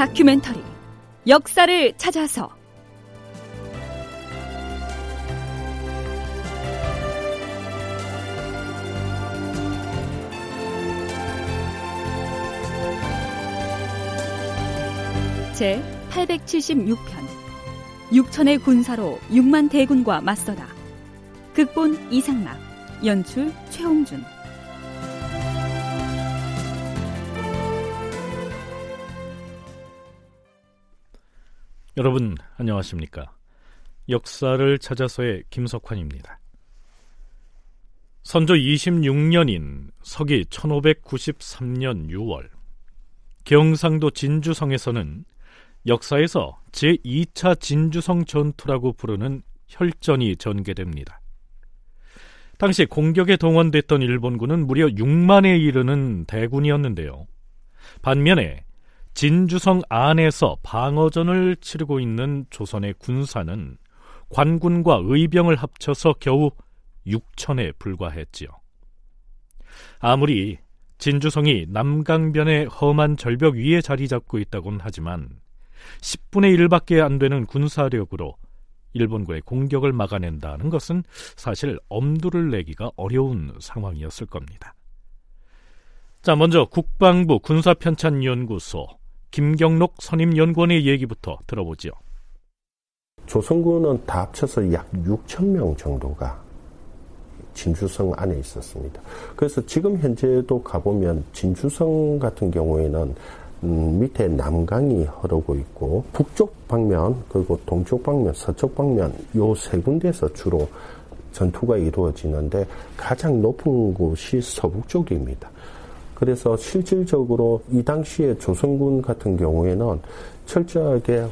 다큐멘터리 역사를 찾아서. 제 876편 육천의 군사로 6만 대군과 맞서다. 극본 이상락 연출 최홍준 여러분 안녕하십니까? 역사를 찾아서의 김석환입니다. 선조 26년인 서기 1593년 6월 경상도 진주성에서는 역사에서 제2차 진주성 전투라고 부르는 혈전이 전개됩니다. 당시 공격에 동원됐던 일본군은 무려 6만에 이르는 대군이었는데요. 반면에 진주성 안에서 방어전을 치르고 있는 조선의 군사는 관군과 의병을 합쳐서 겨우 6천에 불과했지요. 아무리 진주성이 남강변의 험한 절벽 위에 자리 잡고 있다곤 하지만 10분의 1밖에 안 되는 군사력으로 일본군의 공격을 막아낸다는 것은 사실 엄두를 내기가 어려운 상황이었을 겁니다. 자, 먼저 국방부 군사편찬연구소 김경록 선임연구원의 얘기부터 들어보죠. 조선군은 다 합쳐서 약 6천 명 정도가 진주성 안에 있었습니다. 그래서 지금 현재도 가보면 진주성 같은 경우에는 음, 밑에 남강이 흐르고 있고 북쪽 방면 그리고 동쪽 방면, 서쪽 방면 요 세 군데에서 주로 전투가 이루어지는데 가장 높은 곳이 서북 쪽입니다. 그래서 실질적으로 이 당시에 조선군 같은 경우에는 철저하게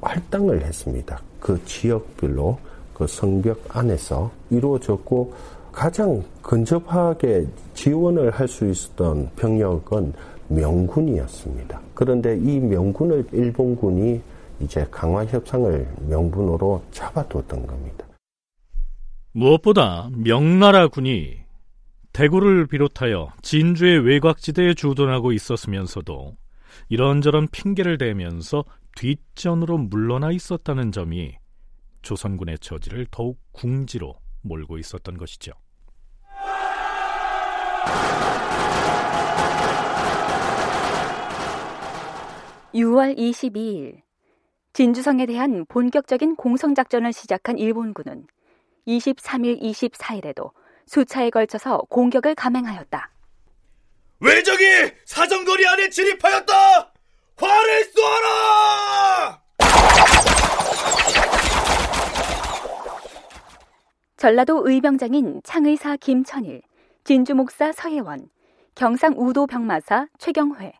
할당을 했습니다. 그 지역별로 그 성벽 안에서 이루어졌고 가장 근접하게 지원을 할 수 있었던 병력은 명군이었습니다. 그런데 이 명군을 일본군이 이제 강화 협상을 명분으로 잡아두었던 겁니다. 무엇보다 명나라 군이 대구를 비롯하여 진주의 외곽지대에 주둔하고 있었으면서도 이런저런 핑계를 대면서 뒷전으로 물러나 있었다는 점이 조선군의 처지를 더욱 궁지로 몰고 있었던 것이죠. 6월 22일 진주성에 대한 본격적인 공성작전을 시작한 일본군은 23일, 24일에도 수차에 걸쳐서 공격을 감행하였다. 외적이 사정거리 안에 진입하였다! 화를 쏘아라! 전라도 의병장인 창의사 김천일, 진주 목사 서혜원, 경상 우도 병마사 최경회,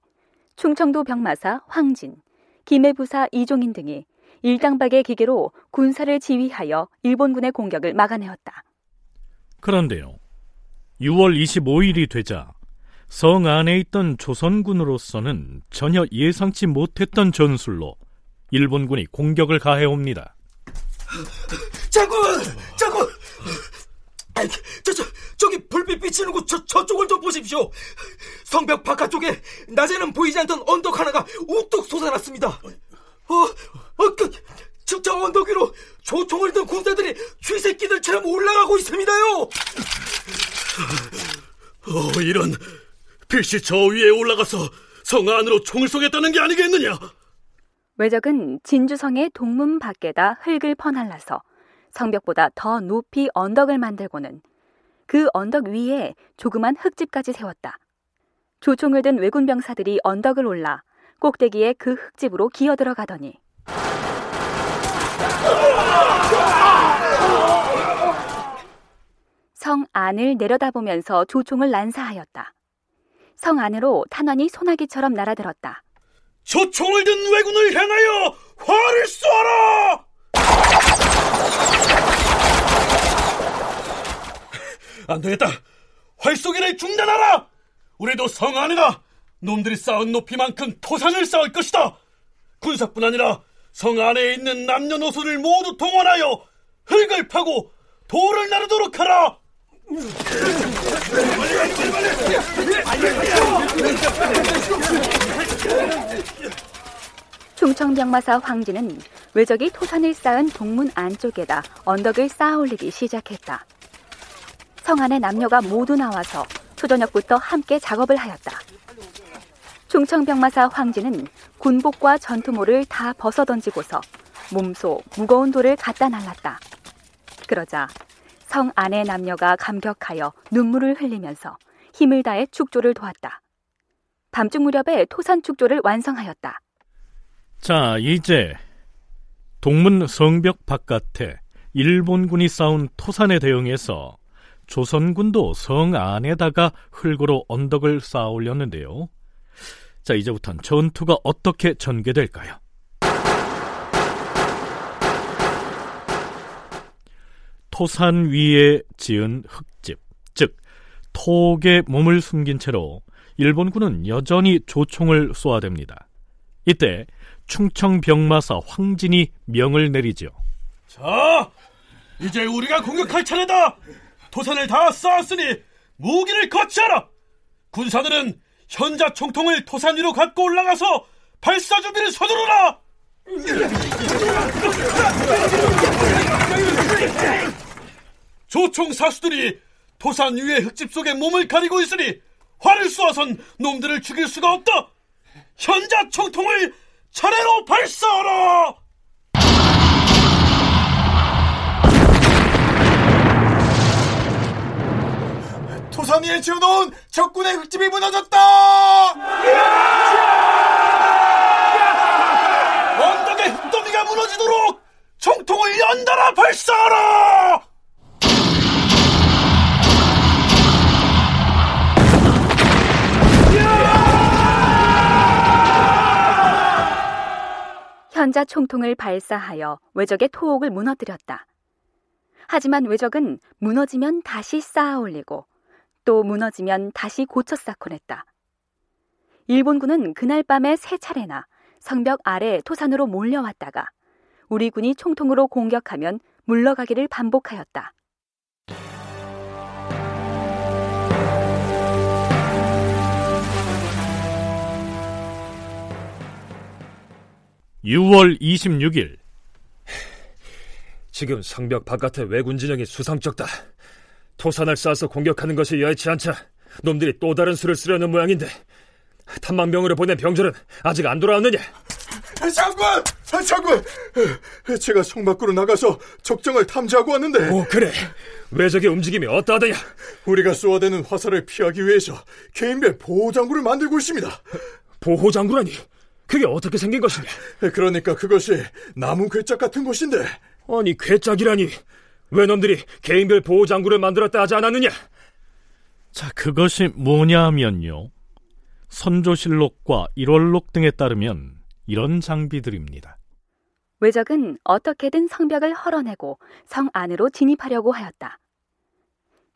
충청도 병마사 황진, 김해부사 이종인 등이 일당박의 기계로 군사를 지휘하여 일본군의 공격을 막아내었다. 그런데요. 6월 25일이 되자 성 안에 있던 조선군으로서는 전혀 예상치 못했던 전술로 일본군이 공격을 가해옵니다. 장군! 장군! 아이, 저, 저, 저기 불빛 비치는 곳 저, 저쪽을 좀 보십시오. 성벽 바깥쪽에 낮에는 보이지 않던 언덕 하나가 우뚝 솟아났습니다. 어, 어, 그, 저, 저 언덕 위로 조총을 든 군사들이 쥐새끼들처럼 올라가고 있습니다요. 어, 이런 빛이 저 위에 올라가서 성 안으로 총을 쏘겠다는 게 아니겠느냐? 외적은 진주성의 동문 밖에다 흙을 퍼날라서 성벽보다 더 높이 언덕을 만들고는 그 언덕 위에 조그만 흙집까지 세웠다. 조총을 든 왜군 병사들이 언덕을 올라 꼭대기에 그 흙집으로 기어 들어가더니 성 안을 내려다보면서 조총을 난사하였다. 성 안으로 탄환이 소나기처럼 날아들었다. 조총을 든 왜군을 향하여 화를 쏘아라! 안 되겠다. 활쏘기를 중단하라! 우리도 성 안에다 놈들이 쌓은 높이만큼 토산을 쌓을 것이다. 군사뿐 아니라 성 안에 있는 남녀노소를 모두 동원하여 흙을 파고 돌을 나르도록 하라. 충청병마사 황진은 외적이 토산을 쌓은 동문 안쪽에다 언덕을 쌓아 올리기 시작했다. 성 안의 남녀가 모두 나와서 초저녁부터 함께 작업을 하였다. 충청병마사 황진은 군복과 전투모를 다 벗어던지고서 몸소 무거운 돌을 갖다 날랐다. 그러자 성 안의 남녀가 감격하여 눈물을 흘리면서 힘을 다해 축조를 도왔다. 밤중 무렵에 토산 축조를 완성하였다. 자, 이제 동문 성벽 바깥에 일본군이 쌓은 토산에 대응해서 조선군도 성 안에다가 흙으로 언덕을 쌓아 올렸는데요. 자, 이제부터는 전투가 어떻게 전개될까요? 토산 위에 지은 흙집, 즉 톡에 몸을 숨긴 채로 일본군은 여전히 조총을 쏘아댑니다. 이때 충청 병마사 황진이 명을 내리죠. 자, 이제 우리가 공격할 차례다. 토산을 다 쌓았으니 무기를 거치하라. 군사들은 현자 총통을 토산 위로 갖고 올라가서 발사 준비를 서두르라! 조총 사수들이 토산 위의 흙집 속에 몸을 가리고 있으니 활을 쏘아선 놈들을 죽일 수가 없다! 현자 총통을 차례로 발사하라! 토산 위에 지어놓은 적군의 흙집이 무너졌다! 언덕의 흙더미가 무너지도록 총통을 연달아 발사하라! 현자 총통을 발사하여 외적의 토옥을 무너뜨렸다. 하지만 외적은 무너지면 다시 쌓아 올리고 또 무너지면 다시 고쳐 쌓곤 했다. 일본군은 그날 밤에 세 차례나 성벽 아래 토산으로 몰려왔다가 우리 군이 총통으로 공격하면 물러가기를 반복하였다. 6월 26일 지금 성벽 바깥의 왜군 진영이 수상쩍다. 토산을 쌓아서 공격하는 것이 여의치 않자 놈들이 또 다른 수를 쓰려는 모양인데 탐망병으로 보낸 병졸은 아직 안 돌아왔느냐? 장군! 장군! 제가 성 밖으로 나가서 적정을 탐지하고 왔는데 오 그래 왜적의 움직임이 어떠하더냐? 우리가 쏘아대는 화살을 피하기 위해서 개인별 보호장구를 만들고 있습니다 보호장구라니 그게 어떻게 생긴 것이냐? 그러니까 그것이 나무 괴짝 같은 것인데 아니 괴짝이라니 왜 놈들이 개인별 보호장구를 만들었다 하지 않았느냐? 자, 그것이 뭐냐 하면요. 선조실록과 일월록 등에 따르면 이런 장비들입니다. 외적은 어떻게든 성벽을 헐어내고 성 안으로 진입하려고 하였다.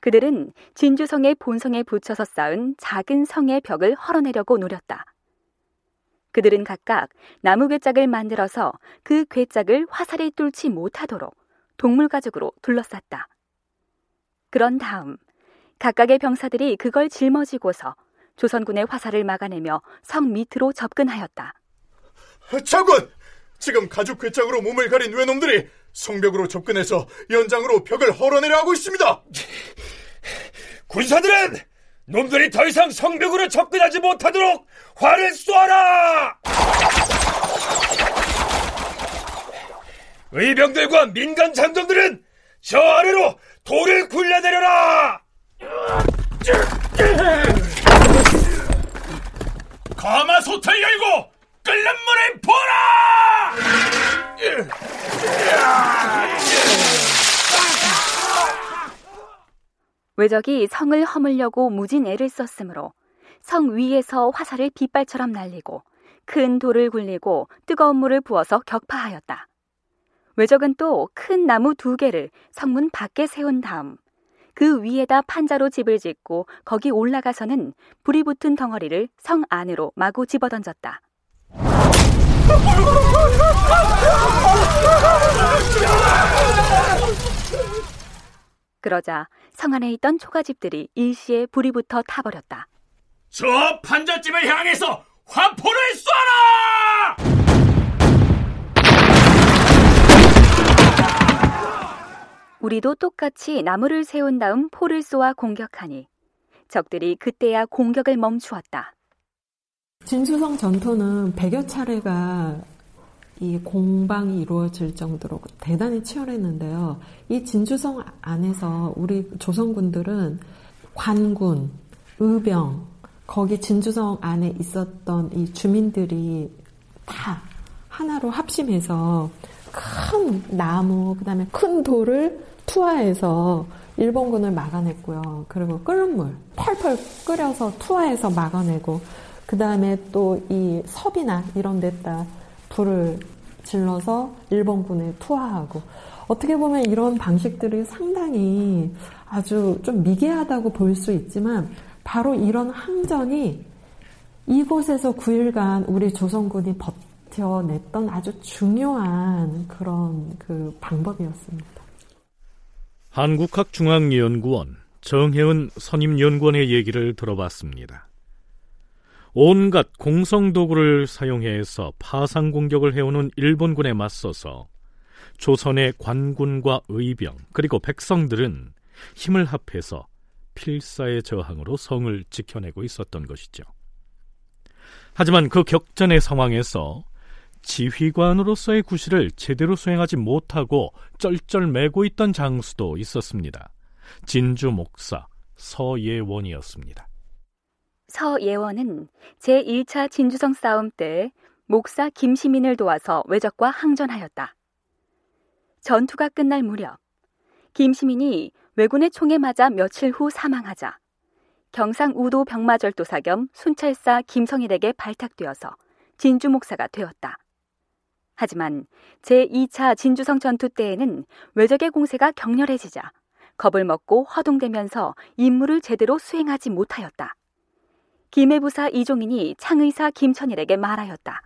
그들은 진주성의 본성에 붙여서 쌓은 작은 성의 벽을 헐어내려고 노렸다. 그들은 각각 나무 괴짝을 만들어서 그 괴짝을 화살이 뚫지 못하도록 동물 가죽으로 둘러쌌다. 그런 다음 각각의 병사들이 그걸 짊어지고서 조선군의 화살을 막아내며 성 밑으로 접근하였다. 장군! 지금 가죽 괴짝으로 몸을 가린 외놈들이 성벽으로 접근해서 연장으로 벽을 헐어내려 하고 있습니다. 군사들은 놈들이 더 이상 성벽으로 접근하지 못하도록 활을 쏘아라! 의병들과 민간 장정들은 저 아래로 돌을 굴려내려라! 가마솥을 열고 끓는 물에 부어라! 외적이 성을 허물려고 무진 애를 썼으므로 성 위에서 화살을 빗발처럼 날리고 큰 돌을 굴리고 뜨거운 물을 부어서 격파하였다. 외적은 또 큰 나무 두 개를 성문 밖에 세운 다음 그 위에다 판자로 집을 짓고 거기 올라가서는 불이 붙은 덩어리를 성 안으로 마구 집어던졌다. 그러자 성 안에 있던 초가집들이 일시에 불이 붙어 타버렸다. 저 판잣집을 향해서 화포를 쏴라! 우리도 똑같이 나무를 세운 다음 포를 쏘아 공격하니 적들이 그때야 공격을 멈추었다. 진주성 전투는 100여 차례가 이 공방이 이루어질 정도로 대단히 치열했는데요. 이 진주성 안에서 우리 조선군들은 관군, 의병, 거기 진주성 안에 있었던 이 주민들이 다 하나로 합심해서 큰 나무, 그 다음에 큰 돌을 투하해서 일본군을 막아냈고요. 그리고 끓는 물, 펄펄 끓여서 투하해서 막아내고, 그 다음에 또 이 섭이나 이런 데다 불을 질러서 일본군에 투하하고, 어떻게 보면 이런 방식들이 상당히 아주 좀 미개하다고 볼 수 있지만, 바로 이런 항전이 이곳에서 9일간 우리 조선군이 버, 버텨냈던 아주 중요한 그런 그 방법이었습니다. 한국학중앙연구원 정혜은 선임연구원의 얘기를 들어봤습니다. 온갖 공성도구를 사용해서 파상 공격을 해오는 일본군에 맞서서 조선의 관군과 의병 그리고 백성들은 힘을 합해서 필사의 저항으로 성을 지켜내고 있었던 것이죠. 하지만 그 격전의 상황에서 지휘관으로서의 구실을 제대로 수행하지 못하고 쩔쩔매고 있던 장수도 있었습니다. 진주 목사 서예원이었습니다. 서예원은 제1차 진주성 싸움 때 목사 김시민을 도와서 외적과 항전하였다. 전투가 끝날 무렵 김시민이 왜군의 총에 맞아 며칠 후 사망하자 경상 우도 병마절도사 겸 순찰사 김성일에게 발탁되어서 진주 목사가 되었다. 하지만 제2차 진주성 전투 때에는 외적의 공세가 격렬해지자 겁을 먹고 허둥대면서 임무를 제대로 수행하지 못하였다. 김해부사 이종인이 창의사 김천일에게 말하였다.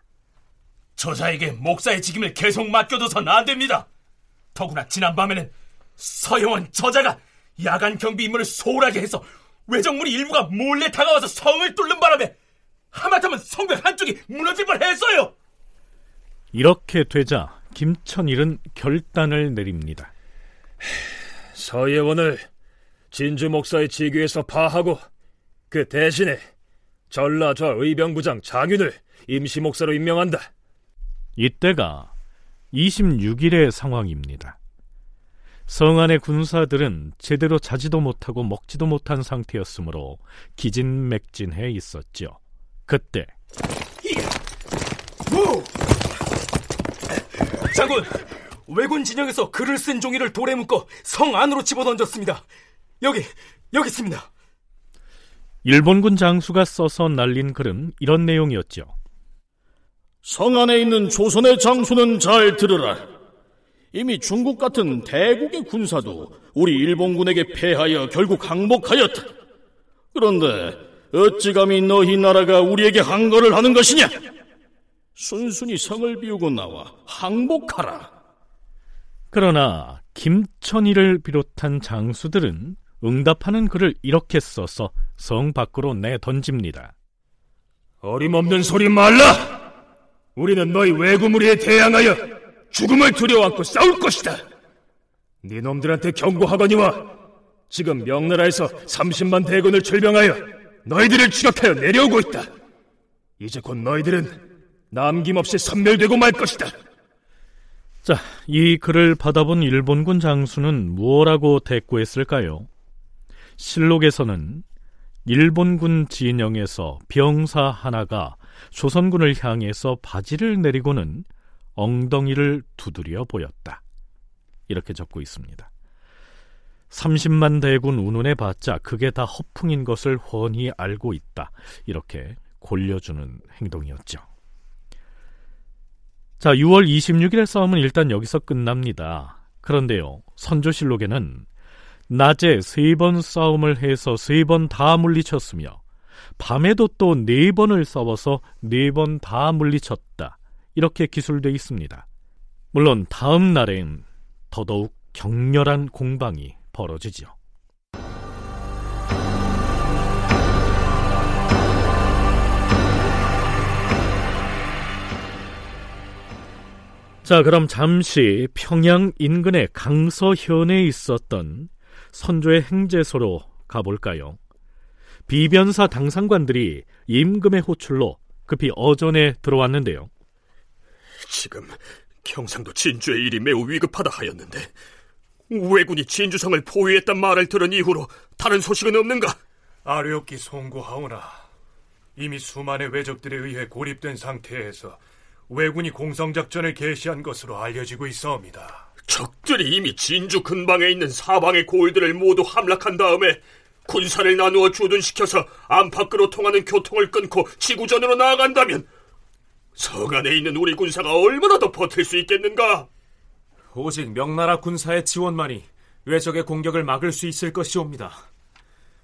저자에게 목사의 직임을 계속 맡겨둬선 안 됩니다. 더구나 지난밤에는 서영원 저자가 야간 경비 임무를 소홀하게 해서 외적물이 일부가 몰래 다가와서 성을 뚫는 바람에 하마터면 성벽 한쪽이 무너질 뻔했어요. 이렇게 되자 김천일은 결단을 내립니다. 서예원을 진주 목사의 직위에서 파하고 그 대신에 전라좌 의병부장 장윤을 임시 목사로 임명한다. 이때가 26일의 상황입니다. 성 안의 군사들은 제대로 자지도 못하고 먹지도 못한 상태였으므로 기진맥진해 있었죠. 그때 장군, 왜군 진영에서 글을 쓴 종이를 돌에 묶어 성 안으로 집어던졌습니다. 여기, 여기 있습니다. 일본군 장수가 써서 날린 글은 이런 내용이었죠. 성 안에 있는 조선의 장수는 잘 들으라. 이미 중국 같은 대국의 군사도 우리 일본군에게 패하여 결국 항복하였다. 그런데 어찌 감히 너희 나라가 우리에게 항거를 하는 것이냐? 순순히 성을 비우고 나와 항복하라. 그러나 김천희를 비롯한 장수들은 응답하는 글을 이렇게 써서 성 밖으로 내 던집니다. 어림없는 소리 말라! 우리는 너희 외구무리에 대항하여 죽음을 두려워하고 싸울 것이다. 네 놈들한테 경고하거니와 지금 명나라에서 30만 대군을 출병하여 너희들을 추격하여 내려오고 있다. 이제 곧 너희들은 남김없이 섬멸되고 말 것이다. 자, 이 글을 받아본 일본군 장수는 무엇라고 대꾸했을까요? 실록에서는 일본군 진영에서 병사 하나가 조선군을 향해서 바지를 내리고는 엉덩이를 두드려 보였다. 이렇게 적고 있습니다. 30만 대군 운운해 봤자 그게 다 허풍인 것을 훤히 알고 있다. 이렇게 골려주는 행동이었죠. 자, 6월 26일의 싸움은 일단 여기서 끝납니다. 그런데요, 선조실록에는 낮에 세 번 싸움을 해서 세 번 다 물리쳤으며 밤에도 또 네 번을 싸워서 네 번 다 물리쳤다. 이렇게 기술돼 있습니다. 물론 다음 날엔 더더욱 격렬한 공방이 벌어지죠. 자, 그럼 잠시 평양 인근의 강서현에 있었던 선조의 행제소로 가볼까요? 비변사 당상관들이 임금의 호출로 급히 어전에 들어왔는데요. 지금 경상도 진주의 일이 매우 위급하다 하였는데 왜군이 진주성을 포위했단 말을 들은 이후로 다른 소식은 없는가? 아뢰옵기 송구하오나 이미 수만의 왜적들에 의해 고립된 상태에서 왜군이 공성작전을 개시한 것으로 알려지고 있어옵니다. 적들이 이미 진주 근방에 있는 사방의 고을들을 모두 함락한 다음에 군사를 나누어 주둔시켜서 안팎으로 통하는 교통을 끊고 지구전으로 나아간다면 서간에 있는 우리 군사가 얼마나 더 버틸 수 있겠는가? 오직 명나라 군사의 지원만이 외적의 공격을 막을 수 있을 것이옵니다.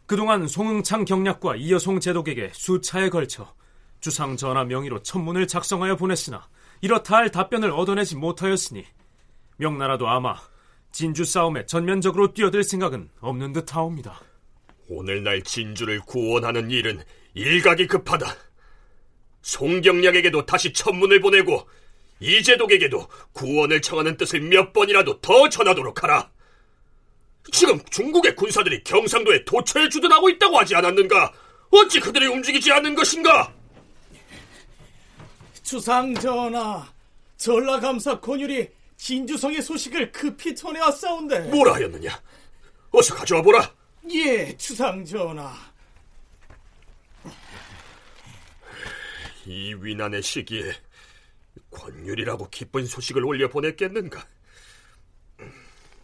그동안 송응창 경략과 이여송 제독에게 수차에 걸쳐 주상 전하 명의로 천문을 작성하여 보냈으나 이렇다 할 답변을 얻어내지 못하였으니 명나라도 아마 진주 싸움에 전면적으로 뛰어들 생각은 없는 듯하옵니다. 오늘날 진주를 구원하는 일은 일각이 급하다. 송경략에게도 다시 천문을 보내고 이재독에게도 구원을 청하는 뜻을 몇 번이라도 더 전하도록 하라. 지금 중국의 군사들이 경상도에 도처에 주둔하고 있다고 하지 않았는가? 어찌 그들이 움직이지 않는 것인가? 주상 전하, 전라감사 권율이 진주성의 소식을 급히 전해왔사온데 뭐라 하였느냐? 어서 가져와 보라. 예, 주상 전하. 이 위난의 시기에 권율이라고 기쁜 소식을 올려 보냈겠는가?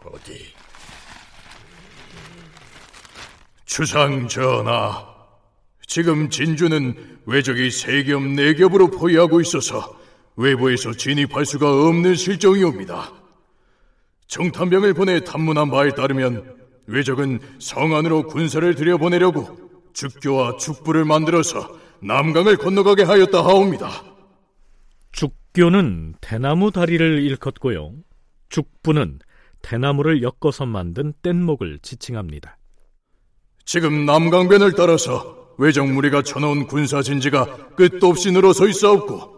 어디? 주상 전하, 지금 진주는 외적이 세 겹, 네 겹으로 포위하고 있어서 외부에서 진입할 수가 없는 실정이옵니다. 정탐병을 보내 탐문한 바에 따르면 외적은 성 안으로 군사를 들여보내려고 죽교와 죽부를 만들어서 남강을 건너가게 하였다 하옵니다. 죽교는 대나무 다리를 일컫고요. 죽부는 대나무를 엮어서 만든 뗏목을 지칭합니다. 지금 남강변을 따라서 외적 무리가 쳐놓은 군사 진지가 끝도 없이 늘어서 있사옵고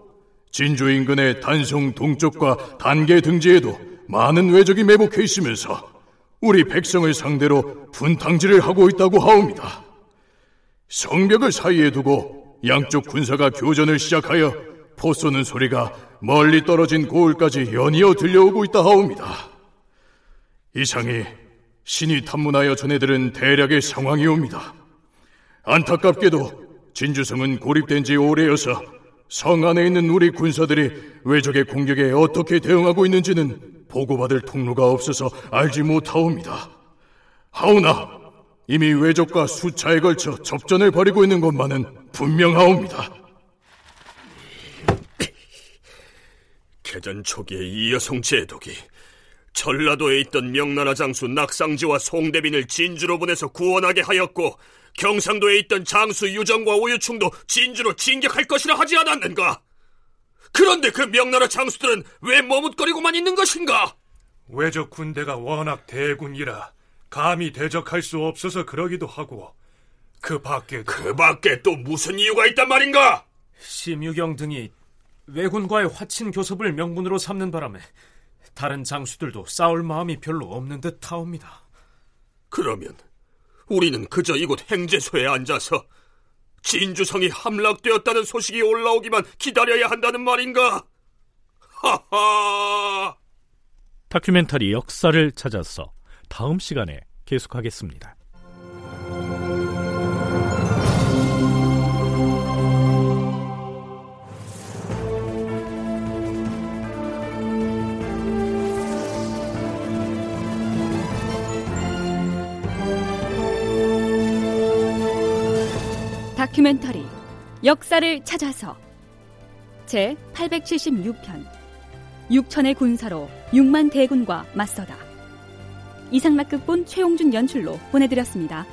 진주 인근의 단송 동쪽과 단계 등지에도 많은 외적이 매복해 있으면서 우리 백성을 상대로 분탕질을 하고 있다고 하옵니다. 성벽을 사이에 두고 양쪽 군사가 교전을 시작하여 포 쏘는 소리가 멀리 떨어진 고을까지 연이어 들려오고 있다 하옵니다. 이상이 신이 탐문하여 전해들은 대략의 상황이옵니다. 안타깝게도 진주성은 고립된 지 오래여서 성 안에 있는 우리 군사들이 외적의 공격에 어떻게 대응하고 있는지는 보고받을 통로가 없어서 알지 못하옵니다. 하오나 이미 외적과 수차에 걸쳐 접전을 벌이고 있는 것만은 분명하옵니다. 개전 초기에 이여성 제독이 전라도에 있던 명나라 장수 낙상지와 송대빈을 진주로 보내서 구원하게 하였고 경상도에 있던 장수 유정과 오유충도 진주로 진격할 것이라 하지 않았는가? 그런데 그 명나라 장수들은 왜 머뭇거리고만 있는 것인가? 외적 군대가 워낙 대군이라 감히 대적할 수 없어서 그러기도 하고 그 밖에 그 밖에 또 무슨 이유가 있단 말인가? 심유경 등이 왜군과의 화친 교섭을 명분으로 삼는 바람에 다른 장수들도 싸울 마음이 별로 없는 듯 하옵니다. 그러면 우리는 그저 이곳 행제소에 앉아서 진주성이 함락되었다는 소식이 올라오기만 기다려야 한다는 말인가? 하하! 다큐멘터리 역사를 찾아서 다음 시간에 계속하겠습니다. 다큐멘터리 역사를 찾아서 제 876편 6천의 군사로 6만 대군과 맞서다 이상락극본 최용준 연출로 보내드렸습니다.